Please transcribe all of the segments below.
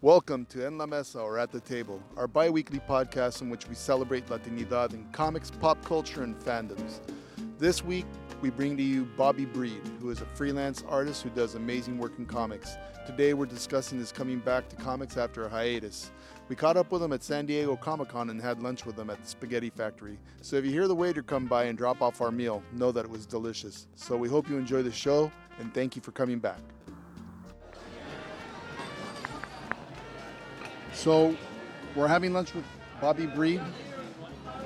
Welcome to En La Mesa or At the Table, our bi weekly podcast in which we celebrate Latinidad in comics, pop culture, and fandoms. This week, we bring to you Bobby Breed, who is a freelance artist who does amazing work in comics. Today, we're discussing his coming back to comics after a hiatus. We caught up with him at San Diego Comic Con and had lunch with him at the Spaghetti Factory. So if you hear the waiter come by and drop off our meal, know that it was delicious. So we hope you enjoy the show and thank you for coming back. So we're having lunch with Bobby Breed,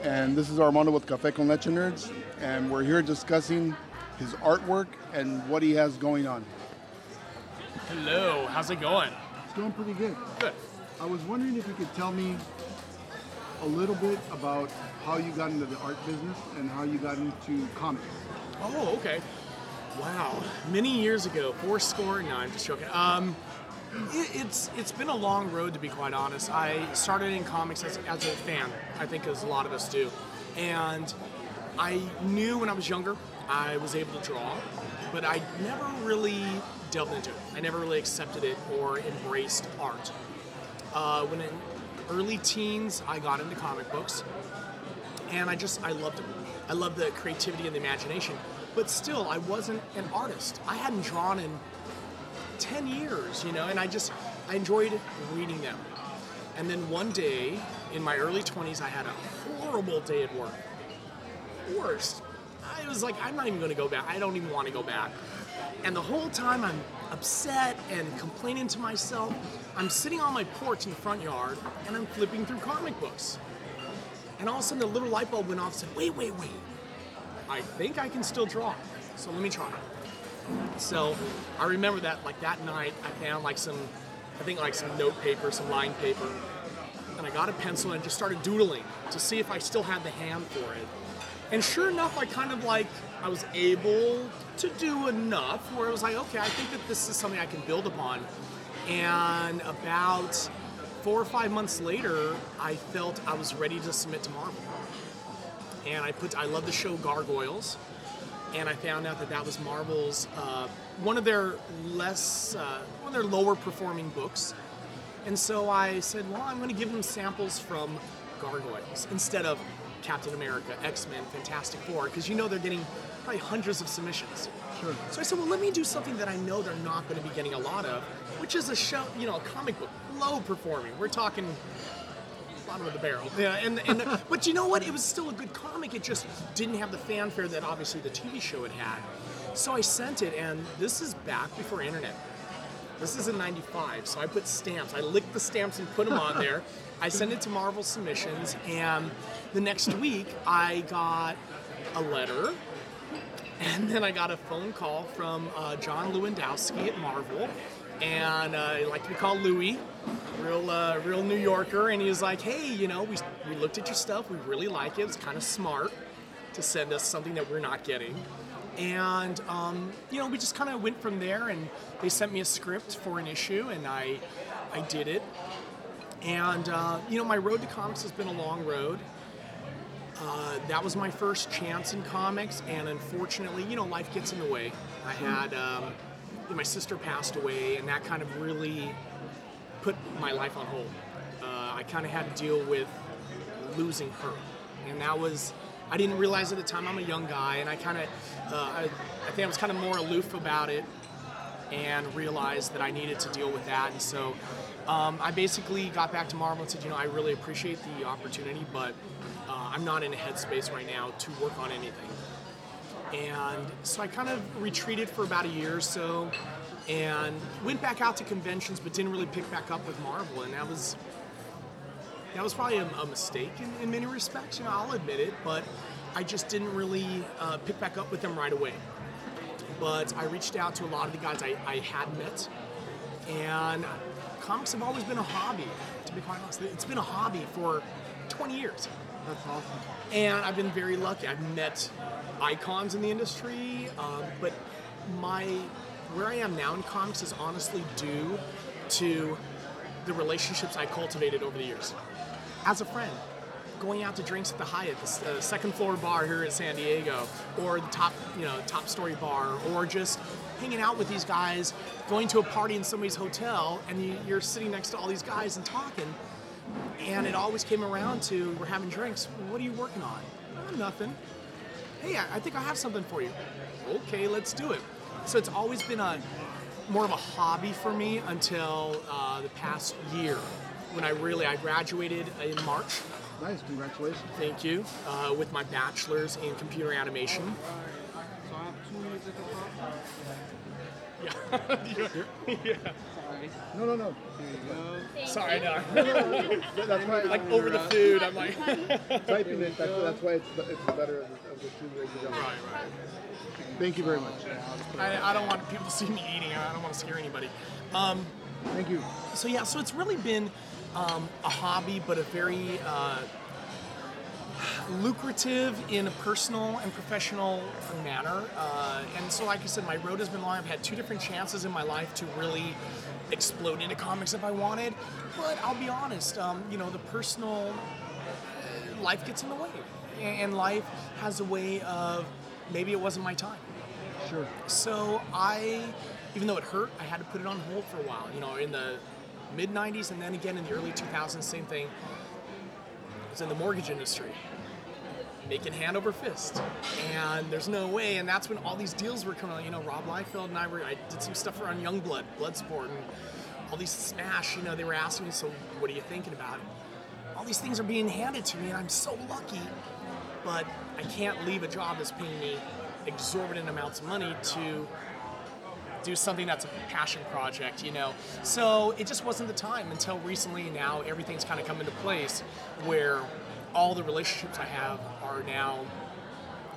and this is Armando with Cafe con Leche Nerds, and we're here discussing his artwork and what he has going on. Hello, how's it going? It's going pretty good. Good. I was wondering if you could tell me a little bit about how you got into the art business and how you got into comics. Oh, okay. Wow, many years ago, four score. No, I'm just joking. Um, it, it's it's been a long road to be quite honest. I started in comics as, as a fan, I think as a lot of us do, and I knew when I was younger I was able to draw, but I never really delved into it. I never really accepted it or embraced art. Uh, when in early teens, I got into comic books, and I just I loved it. I loved the creativity and the imagination, but still, I wasn't an artist. I hadn't drawn in 10 years, you know, and I just, I enjoyed reading them. And then one day in my early 20s, I had a horrible day at work. Worst. I was like, I'm not even going to go back. I don't even want to go back. And the whole time I'm upset and complaining to myself, I'm sitting on my porch in the front yard and I'm flipping through comic books. And all of a sudden, the little light bulb went off and said, Wait, wait, wait. I think I can still draw. So let me try. So I remember that like that night I found like some I think like some note paper, some line paper, and I got a pencil and just started doodling to see if I still had the hand for it. And sure enough, I kind of like I was able to do enough where it was like, okay, I think that this is something I can build upon. And about four or five months later, I felt I was ready to submit to Marvel. And I put I love the show Gargoyles and I found out that that was Marvel's uh, one of their less uh, one of their lower performing books. And so I said, well, I'm going to give them samples from Gargoyles instead of Captain America, X Men, Fantastic Four, because you know they're getting probably hundreds of submissions. Sure. So I said, well, let me do something that I know they're not going to be getting a lot of, which is a show, you know, a comic book, low performing. We're talking bottom of the barrel. Yeah, and, and but you know what? It was still a good comic. It just didn't have the fanfare that obviously the TV show had had. So I sent it, and this is back before internet. This is in '95, so I put stamps. I licked the stamps and put them on there. I sent it to Marvel Submissions, and the next week I got a letter, and then I got a phone call from uh, John Lewandowski at Marvel, and uh, he to be called Louie, real uh, real New Yorker, and he was like, "Hey, you know, we we looked at your stuff, we really like it. It's kind of smart to send us something that we're not getting." And um, you know, we just kind of went from there, and they sent me a script for an issue, and I I did it. And uh, you know, my road to comics has been a long road. Uh, that was my first chance in comics, and unfortunately, you know, life gets in the way. I had um, my sister passed away, and that kind of really put my life on hold. Uh, I kind of had to deal with losing her, and that was I didn't realize at the time I'm a young guy, and I kind of uh, I, I think I was kind of more aloof about it, and realized that I needed to deal with that, and so. Um, I basically got back to Marvel and said, you know, I really appreciate the opportunity, but uh, I'm not in a headspace right now to work on anything. And so I kind of retreated for about a year or so and went back out to conventions but didn't really pick back up with Marvel. And that was that was probably a, a mistake in, in, many respects, you know, I'll admit it, but I just didn't really uh, pick back up with them right away. But I reached out to a lot of the guys I, I had met, and comics have always been a hobby, to be quite honest. It's been a hobby for 20 years. That's awesome. And I've been very lucky. I've met icons in the industry, um, but my where I am now in comics is honestly due to the relationships I cultivated over the years. As a friend, going out to drinks at the Hyatt, the uh, second floor bar here in San Diego, or the top, you know, top story bar, or just hanging out with these guys, going to a party in somebody's hotel, and you, you're sitting next to all these guys and talking. And it always came around to we're having drinks. What are you working on? "Oh, nothing. Hey, I think I have something for you. Okay, let's do it. So it's always been a more of a hobby for me until uh, the past year when I really I graduated in March. Nice, congratulations. Thank you. Uh, with my bachelor's in computer animation. So I have two minutes at the top. Yeah. Sorry. No, no, no. Here. Sorry, no. That's why like over the food, I'm like. typing it. That's, that's why it's the, it's the better of the, of the two ways to go. right, right. Thank you very much. I, I don't want people to see me eating. I don't want to scare anybody. Um, Thank you. so yeah, so it's really been um, a hobby, but a very uh, lucrative in a personal and professional manner. Uh, and so, like I said, my road has been long. I've had two different chances in my life to really explode into comics if I wanted. But I'll be honest, um, you know, the personal uh, life gets in the way, and life has a way of maybe it wasn't my time. Sure. So I, even though it hurt, I had to put it on hold for a while. You know, in the mid '90s and then again in the early 2000s, same thing. Was in the mortgage industry, making hand over fist, and there's no way. And that's when all these deals were coming. out. You know, Rob Liefeld and I were. I did some stuff around Youngblood, Bloodsport, and all these Smash. You know, they were asking me, "So, what are you thinking about it?" All these things are being handed to me, and I'm so lucky. But I can't leave a job that's paying me exorbitant amounts of money to do something that's a passion project, you know. So it just wasn't the time until recently. Now everything's kind of come into place where all the relationships I have are now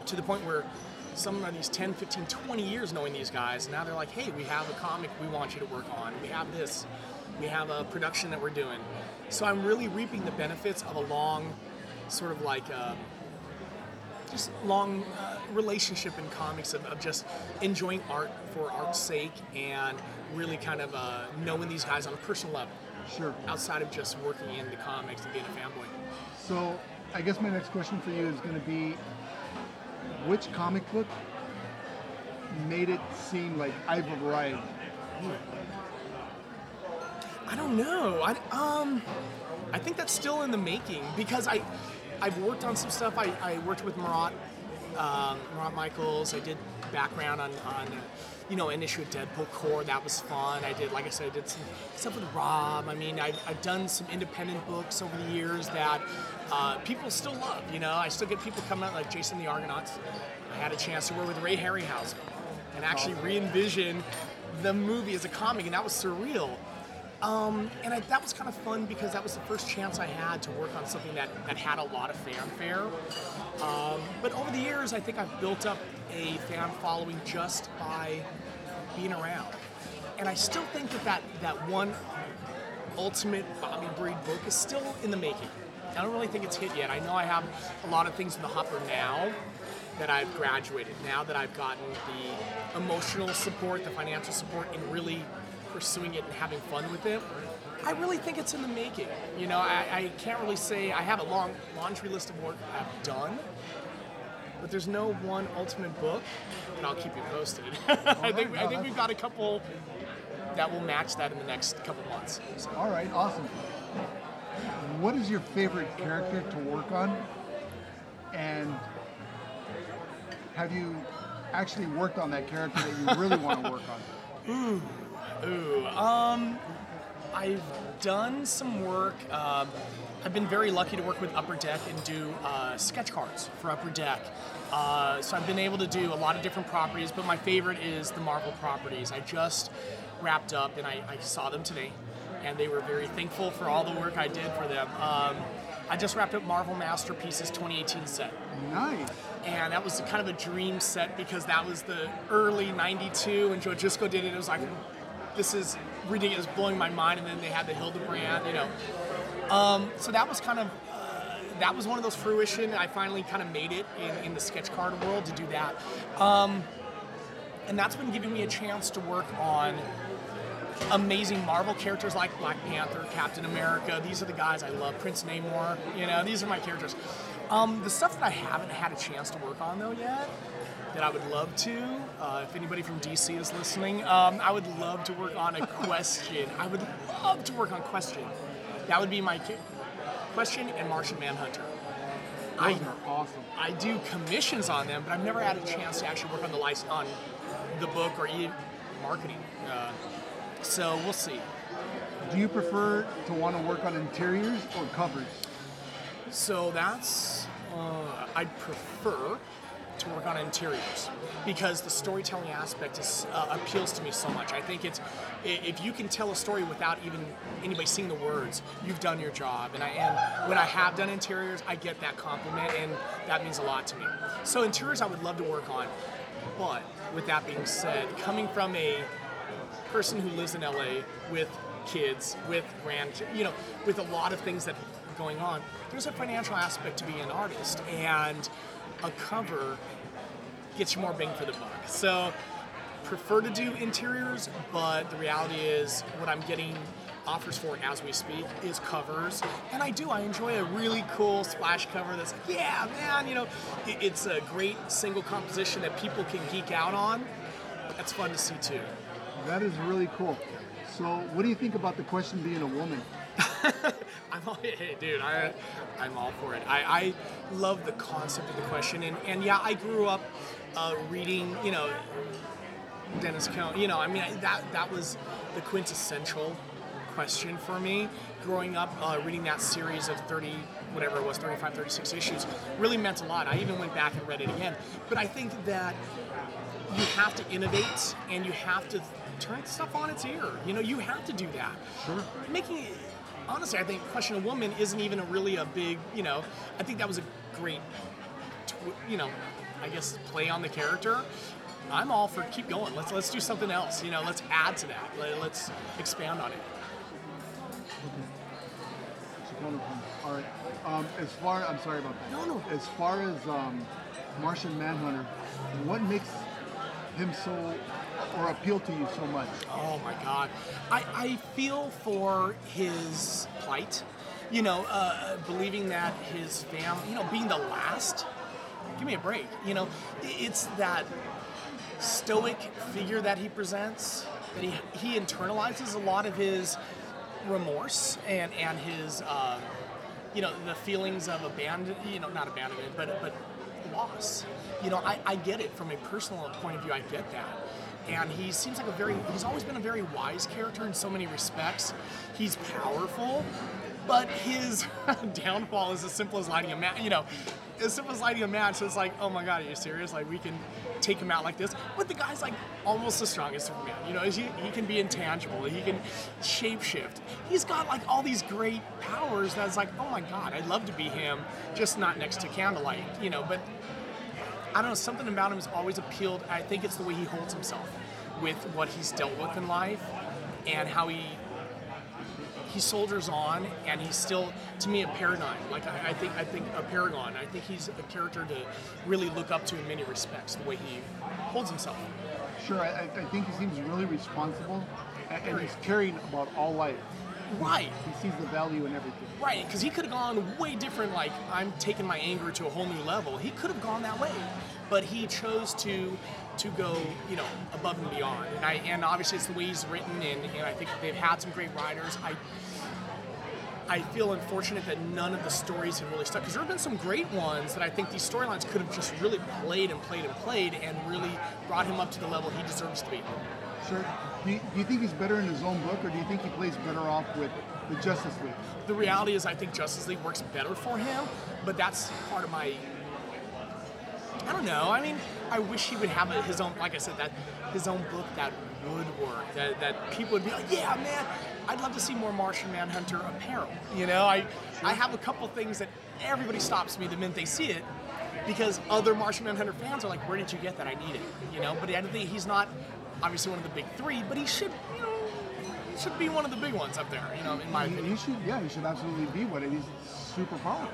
to the point where some of these 10, 15, 20 years knowing these guys, now they're like, hey, we have a comic we want you to work on. We have this. We have a production that we're doing. So I'm really reaping the benefits of a long, sort of like, just long uh, relationship in comics of, of just enjoying art for art's sake and really kind of uh, knowing these guys on a personal level Sure. outside of just working in the comics and being a fanboy. So, I guess my next question for you is going to be which comic book made it seem like I've arrived? I don't know. I um, I think that's still in the making because I, I've worked on some stuff. I, I worked with Marat, um, Marat Mychaels. I did background on on, you know, an issue of Deadpool Corps. That was fun. I did, like I said, I did some stuff with Rob. I mean, I've, I've done some independent books over the years that uh, people still love. You know, I still get people coming out like Jason the Argonauts. I had a chance to work with Ray Harryhausen and actually re-envision the movie as a comic, and that was surreal. Um, and I, that was kind of fun because that was the first chance I had to work on something that, that had a lot of fanfare. Um, but over the years, I think I've built up a fan following just by being around. And I still think that that, that one ultimate Bobby Breed book is still in the making. I don't really think it's hit yet. I know I have a lot of things in the hopper now that I've graduated, now that I've gotten the emotional support, the financial support, and really pursuing it and having fun with it. I really think it's in the making. You know, I, I can't really say I have a long laundry list of work I've done, but there's no one ultimate book, and I'll keep you posted. I think I think we've got a couple that will match that in the next couple months. So. All right, awesome. What is your favorite character to work on? And have you actually worked on that character that you really want to work on? Ooh, um, I've done some work. Um, I've been very lucky to work with Upper Deck and do uh, sketch cards for Upper Deck. Uh, so I've been able to do a lot of different properties, but my favorite is the Marvel properties. I just wrapped up and I, I saw them today, and they were very thankful for all the work I did for them. Um, I just wrapped up Marvel Masterpieces 2018 set Nice. and that was kind of a dream set because that was the early 92 and Joe Jusko did it it was like this is ridiculous blowing my mind and then they had the Hildebrandt you know um, so that was kind of uh, that was one of those fruition I finally kind of made it in, in the sketch card world to do that um, and that's been giving me a chance to work on amazing Marvel characters like Black Panther, Captain America. These are the guys I love. Prince Namor. You know, these are my characters. Um, the stuff that I haven't had a chance to work on though yet, that I would love to. Uh, if anybody from DC is listening, um, I would love to work on a question. I would love to work on question. That would be my ki- question and Martian Manhunter. I, are awesome. I do commissions on them, but I've never had a chance to actually work on the license on the book or even marketing. Uh, so we'll see. Do you prefer to want to work on interiors or covers? So that's uh, I'd prefer to work on interiors because the storytelling aspect is uh, appeals to me so much. I think it's if you can tell a story without even anybody seeing the words, you've done your job. And I when I have done interiors, I get that compliment, and that means a lot to me. So interiors, I would love to work on. But with that being said, coming from a person who lives in LA with kids, with grand, you know, with a lot of things that are going on, there's a financial aspect to being an artist, and a cover gets you more bang for the buck. So, prefer to do interiors, but the reality is, what I'm getting offers for as we speak is covers, and I do. I enjoy a really cool splash cover that's like, yeah, man, you know, it- it's a great single composition that people can geek out on. That's fun to see too. That is really cool. So, what do you think about the question being a woman? I'm all, hey, dude, I, I'm all for it. I, I love the concept of the question, and, and yeah, I grew up uh, reading, you know, Denys Cowan. You know, I mean, I- that that was the quintessential question for me growing up. Uh, reading that series of 30, whatever it was, 35, 36 issues, really meant a lot. I even went back and read it again. But I think that you have to innovate and you have to turn stuff on its ear. You know, you have to do that. Sure. Making honestly, I think question a woman isn't even a really a big, you know, I think that was a great, tw- you know, I guess play on the character. I'm all for keep going. Let's let's do something else. You know, let's add to that. Let, let's expand on it. All right. Um, as far, I'm sorry about that. No, no. As far as um, Martian Manhunter, what makes him so, or appeal to you so much? Oh my God, I, I feel for his plight. You know, uh, believing that his family, you know, being the last. Give me a break. You know, it's that stoic figure that he presents that he he internalizes a lot of his remorse and and his um, you know the feelings of abandon you know not abandonment but but loss you know I, I get it from a personal point of view I get that and he seems like a very he's always been a very wise character in so many respects. He's powerful but his downfall is as simple as lighting a match you know as simple as lighting a match. So it's like oh my god are you serious? Like we can take him out like this. But the guy's like almost the strongest superman. You know he, he can be intangible. He can shapeshift. He's got like all these great powers that's like oh my god i'd love to be him just not next to candlelight you know but I don't know, something about him has always appealed. I think it's the way he holds himself with what he's dealt with in life and how he he soldiers on and he's still to me a paradigm. Like I, I think I think a paragon. I think he's a character to really look up to in many respects, the way he holds himself. Sure, I, I think he seems really responsible, and, and he's caring about all life. Right. He sees the value in everything. Right, because he could have gone way different. Like I'm taking my anger to a whole new level. He could have gone that way, but he chose to to go, you know, above and beyond. And I and obviously it's the way he's written, and, and I think they've had some great writers. I I feel unfortunate that none of the stories have really stuck because there have been some great ones that I think these storylines could have just really played and played and played and really brought him up to the level he deserves to be. Do you, do you think he's better in his own book, or do you think he plays better off with the Justice League? The reality is, I think Justice League works better for him, but that's part of my. I don't know. I mean, I wish he would have a, his own, like I said, that his own book that would work. That, that people would be like, yeah, man, I'd love to see more Martian Manhunter apparel. You know, I I have a couple things that everybody stops me the minute they see it because other Martian Manhunter fans are like, where did you get that? I need it. You know, but I think he's not obviously one of the big three, but he should, you know, he should be one of the big ones up there. You know, in my He, opinion. he should, yeah, he should absolutely be one. He's super powerful.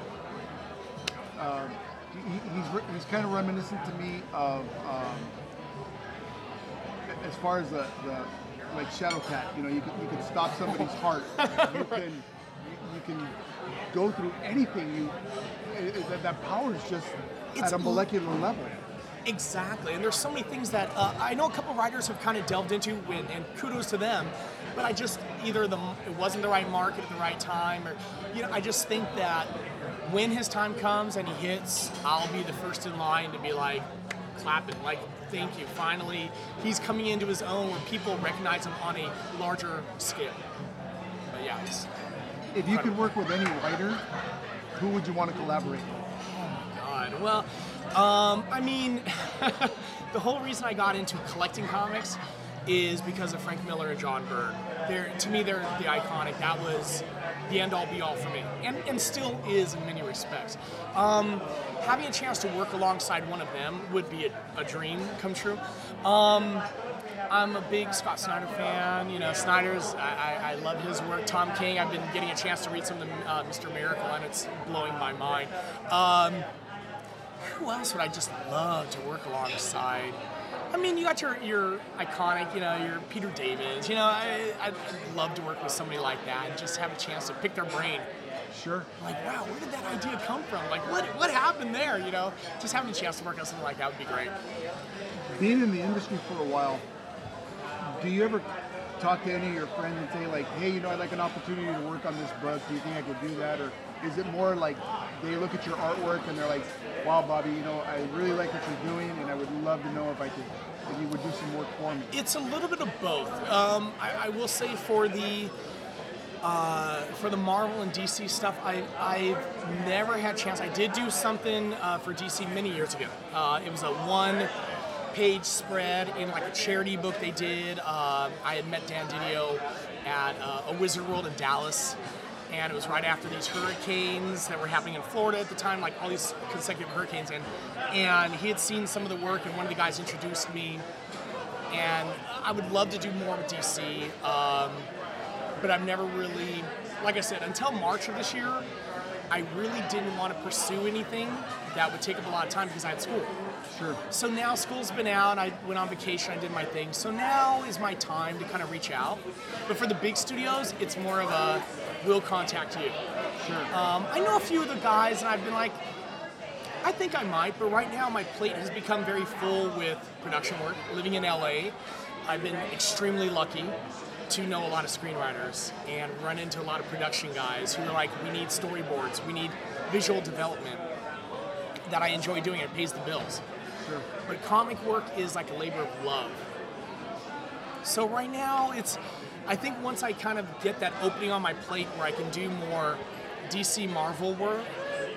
Uh, he, he's re- he's kind of reminiscent to me of um, as far as the, the like Shadowcat. You know, you can you can stop somebody's heart. You can you, you can go through anything. You that, that power is just It's at a molecular level. Exactly, and there's so many things that uh, I know a couple writers have kind of delved into, and, and kudos to them. But I just either the it wasn't the right market at the right time, or you know, I just think that when his time comes and he hits, I'll be the first in line to be like clapping, like thank you. Finally, he's coming into his own where people recognize him on a larger scale. But yeah, it's, If you could work with any writer, who would you want to collaborate with? Oh my God. Well, um, I mean, the whole reason I got into collecting comics is because of Frank Miller and John Byrne. They're, to me, they're the iconic. That was the end all be all for me, and, and still is in many respects. Um, having a chance to work alongside one of them would be a, a dream come true. Um, I'm a big Scott Snyder fan. You know, Snyder's, I, I, I love his work. Tom King, I've been getting a chance to read some of the uh, Mr. Miracle, and it's blowing my mind. Um, who else would I just love to work alongside? I mean, you got your, your iconic, you know, your Peter Davids. You know, I, I'd love to work with somebody like that and just have a chance to pick their brain. Sure. Like, wow, where did that idea come from? Like, what what happened there? You know, just having a chance to work on something like that would be great. Being in the industry for a while, do you ever talk to any of your friends and say like, hey, you know, I'd like an opportunity to work on this book. Do you think I could do that? Or is it more like they look at your artwork and they're like, wow, Bobby, you know, I really like what you're doing, and I would love to know if I could, if you would do some work for me. It's a little bit of both. Um, I, I will say for the uh, for the Marvel and DC stuff, I, I've never had a chance. I did do something uh, for DC many years ago. Uh, it was a one page spread in like a charity book they did. Um, I had met Dan Didio at uh, a Wizard World in Dallas. And it was right after these hurricanes that were happening in Florida at the time, like all these consecutive hurricanes. And, and he had seen some of the work, and one of the guys introduced me and I would love to do more with DC, um, but I've never really, like I said, until March of this year, I really didn't want to pursue anything that would take up a lot of time because I had school. Sure. So now school's been out, I went on vacation, I did my thing. So now is my time to kind of reach out. But for the big studios, it's more of a we'll contact you. Sure. Um, I know a few of the guys, and I've been like, I think I might, but right now my plate has become very full with production work. Living in LA, I've been extremely lucky to know a lot of screenwriters and run into a lot of production guys who are like, we need storyboards, we need visual development. That I enjoy doing, it pays the bills. Sure. But comic work is like a labor of love. So right now, it's. I think once I kind of get that opening on my plate where I can do more DC Marvel work,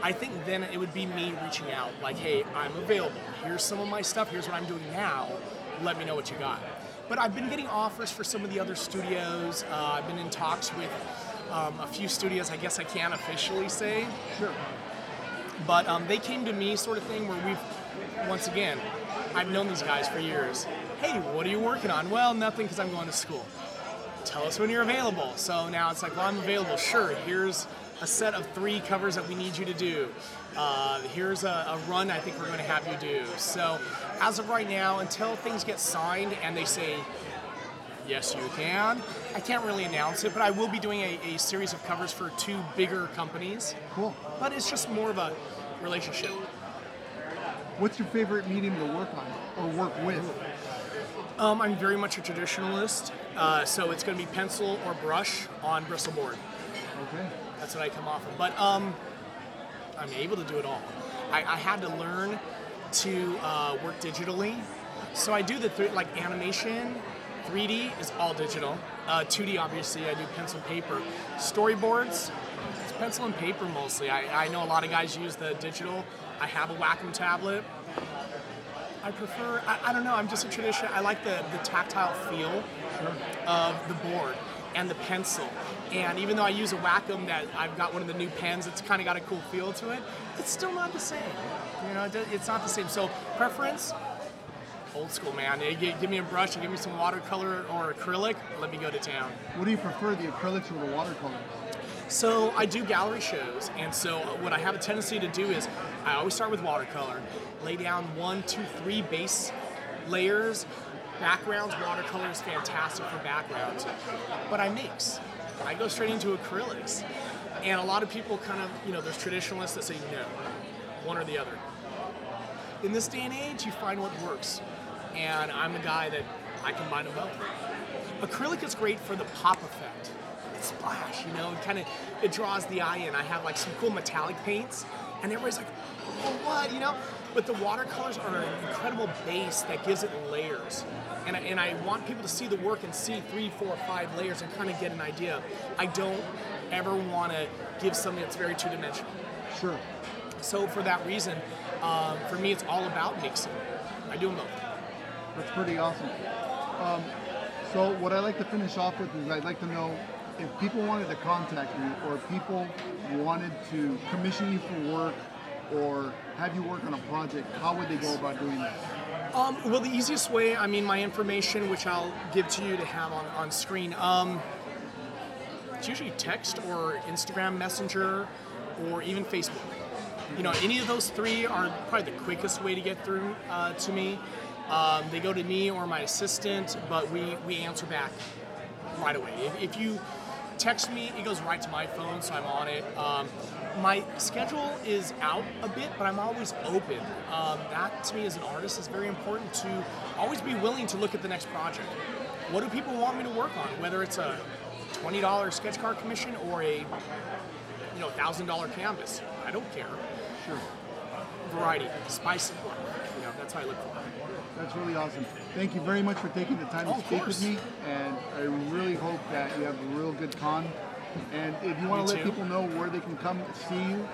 I think then it would be me reaching out, like, hey, I'm available. Here's some of my stuff. Here's what I'm doing now. Let me know what you got. But I've been getting offers for some of the other studios. Uh, I've been in talks with um, a few studios. I guess I can't officially say, Sure. but um, they came to me sort of thing where we've once again i've known these guys for years hey what are you working on well nothing because i'm going to school tell us when you're available so now it's like well i'm available sure here's a set of three covers that we need you to do uh, here's a, a run i think we're going to have you do so as of right now until things get signed and they say Yes, you can. I can't really announce it, but I will be doing a, a series of covers for two bigger companies. Cool. But it's just more of a relationship. What's your favorite medium to work on or work with? Um, I'm very much a traditionalist, uh, so it's going to be pencil or brush on Bristol board. Okay. That's what I come off of. But um, I'm able to do it all. I, I had to learn to uh, work digitally, so I do the th- like animation. 3D is all digital. Uh, 2D, obviously, I do pencil and paper. Storyboards, it's pencil and paper mostly. I, I know a lot of guys use the digital. I have a Wacom tablet. I prefer, I, I don't know, I'm just a tradition. I like the, the tactile feel of the board and the pencil. And even though I use a Wacom that I've got one of the new pens, it's kind of got a cool feel to it. It's still not the same. You know, it's not the same. So preference, old school, man. Give me a brush and give me some watercolor or acrylic, let me go to town. What do you prefer, the acrylics or the watercolor? So I do gallery shows, and so what I have a tendency to do is I always start with watercolor, lay down one, two, three base layers, backgrounds, watercolor is fantastic for backgrounds, but I mix. I go straight into acrylics. And a lot of people kind of, you know, there's traditionalists that say no, one or the other. In this day and age, you find what works. And I'm a guy that I combine them both. Acrylic is great for the pop effect. It's splash, you know, it kind of it draws the eye in. I have like some cool metallic paints, and everybody's like, "Oh, what?" You know. But the watercolors are an incredible base that gives it layers, and I, and I want people to see the work and see three, four, five layers and kind of get an idea. I don't ever want to give something that's very two-dimensional. Sure. So for that reason, um, for me, it's all about mixing. I do them both. That's pretty awesome. Um, so what I like to finish off with is I'd like to know if people wanted to contact you or if people wanted to commission you for work or have you work on a project, how would they go about doing that? Um, well, the easiest way, I mean, my information, which I'll give to you to have on, on screen, um, it's usually text or Instagram Messenger or even Facebook. You know, any of those three are probably the quickest way to get through uh, to me. Um, they go to me or my assistant, but we, we answer back right away. If, if you text me, it goes right to my phone, so I'm on it. Um, my schedule is out a bit, but I'm always open. Um, that to me as an artist is very important to always be willing to look at the next project. What do people want me to work on? Whether it's a $20 sketch card commission or a you know thousand dollar canvas, I don't care. Sure. Variety, spice. You know, that's what I look for. That's really awesome. Thank you very much for taking the time Oh, to speak with me, and I really hope that you have a real good con. And if you want to let people know where they can come see you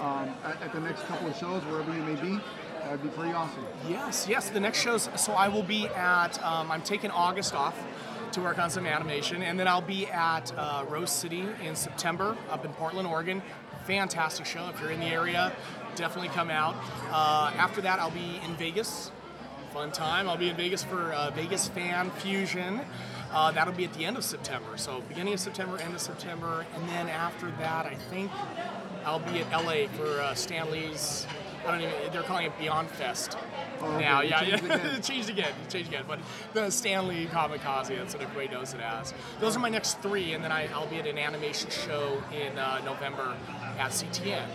um, at, at the next couple of shows, wherever you may be, that'd be pretty awesome. Yes, yes. The next shows. So I will be at. Um, I'm taking August off to work on some animation, and then I'll be at uh, Rose City in September up in Portland, Oregon. Fantastic show. If you're in the area, definitely come out. Uh, after that, I'll be in Vegas. Fun time. I'll be in Vegas for uh, Vegas Fan Fusion. Uh, that'll be at the end of September. So beginning of September, end of September, and then after that, I think I'll be at LA for uh, Stan Lee's. I don't even. They're calling it Beyond Fest Oh, now. Yeah, changed yeah. again. it changed again. It changed again. But the Stan Lee Comikaze, that's what everybody knows it as. Those are my next three, and then I, I'll be at an animation show in uh, November at CTN.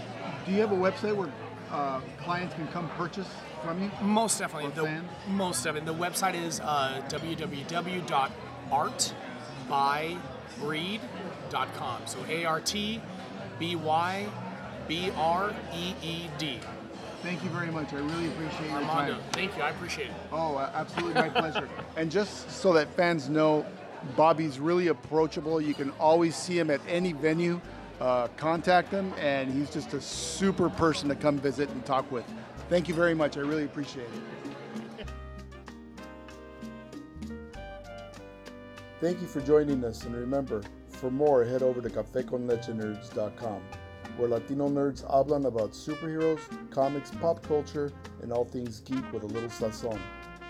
Do you have a website where uh, clients can come purchase from you? Most definitely. The, fans? most of it. The website is uh, www.artbybreed.com. So A R T B Y B R E E D. Thank you very much. I really appreciate your Armando. time. Thank you. I appreciate it. Oh, absolutely my pleasure. And just so that fans know, Bobby's really approachable. You can always see him at any venue. Uh, contact him, and he's just a super person to come visit and talk with. Thank you very much. I really appreciate it. Thank you for joining us, and remember, for more, head over to cafeconlechenerds.com, where Latino nerds hablan about superheroes, comics, pop culture, and all things geek with a little sazon.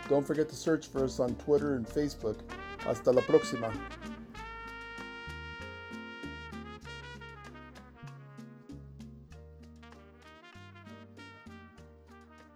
Don't forget to search for us on Twitter and Facebook. Hasta la próxima.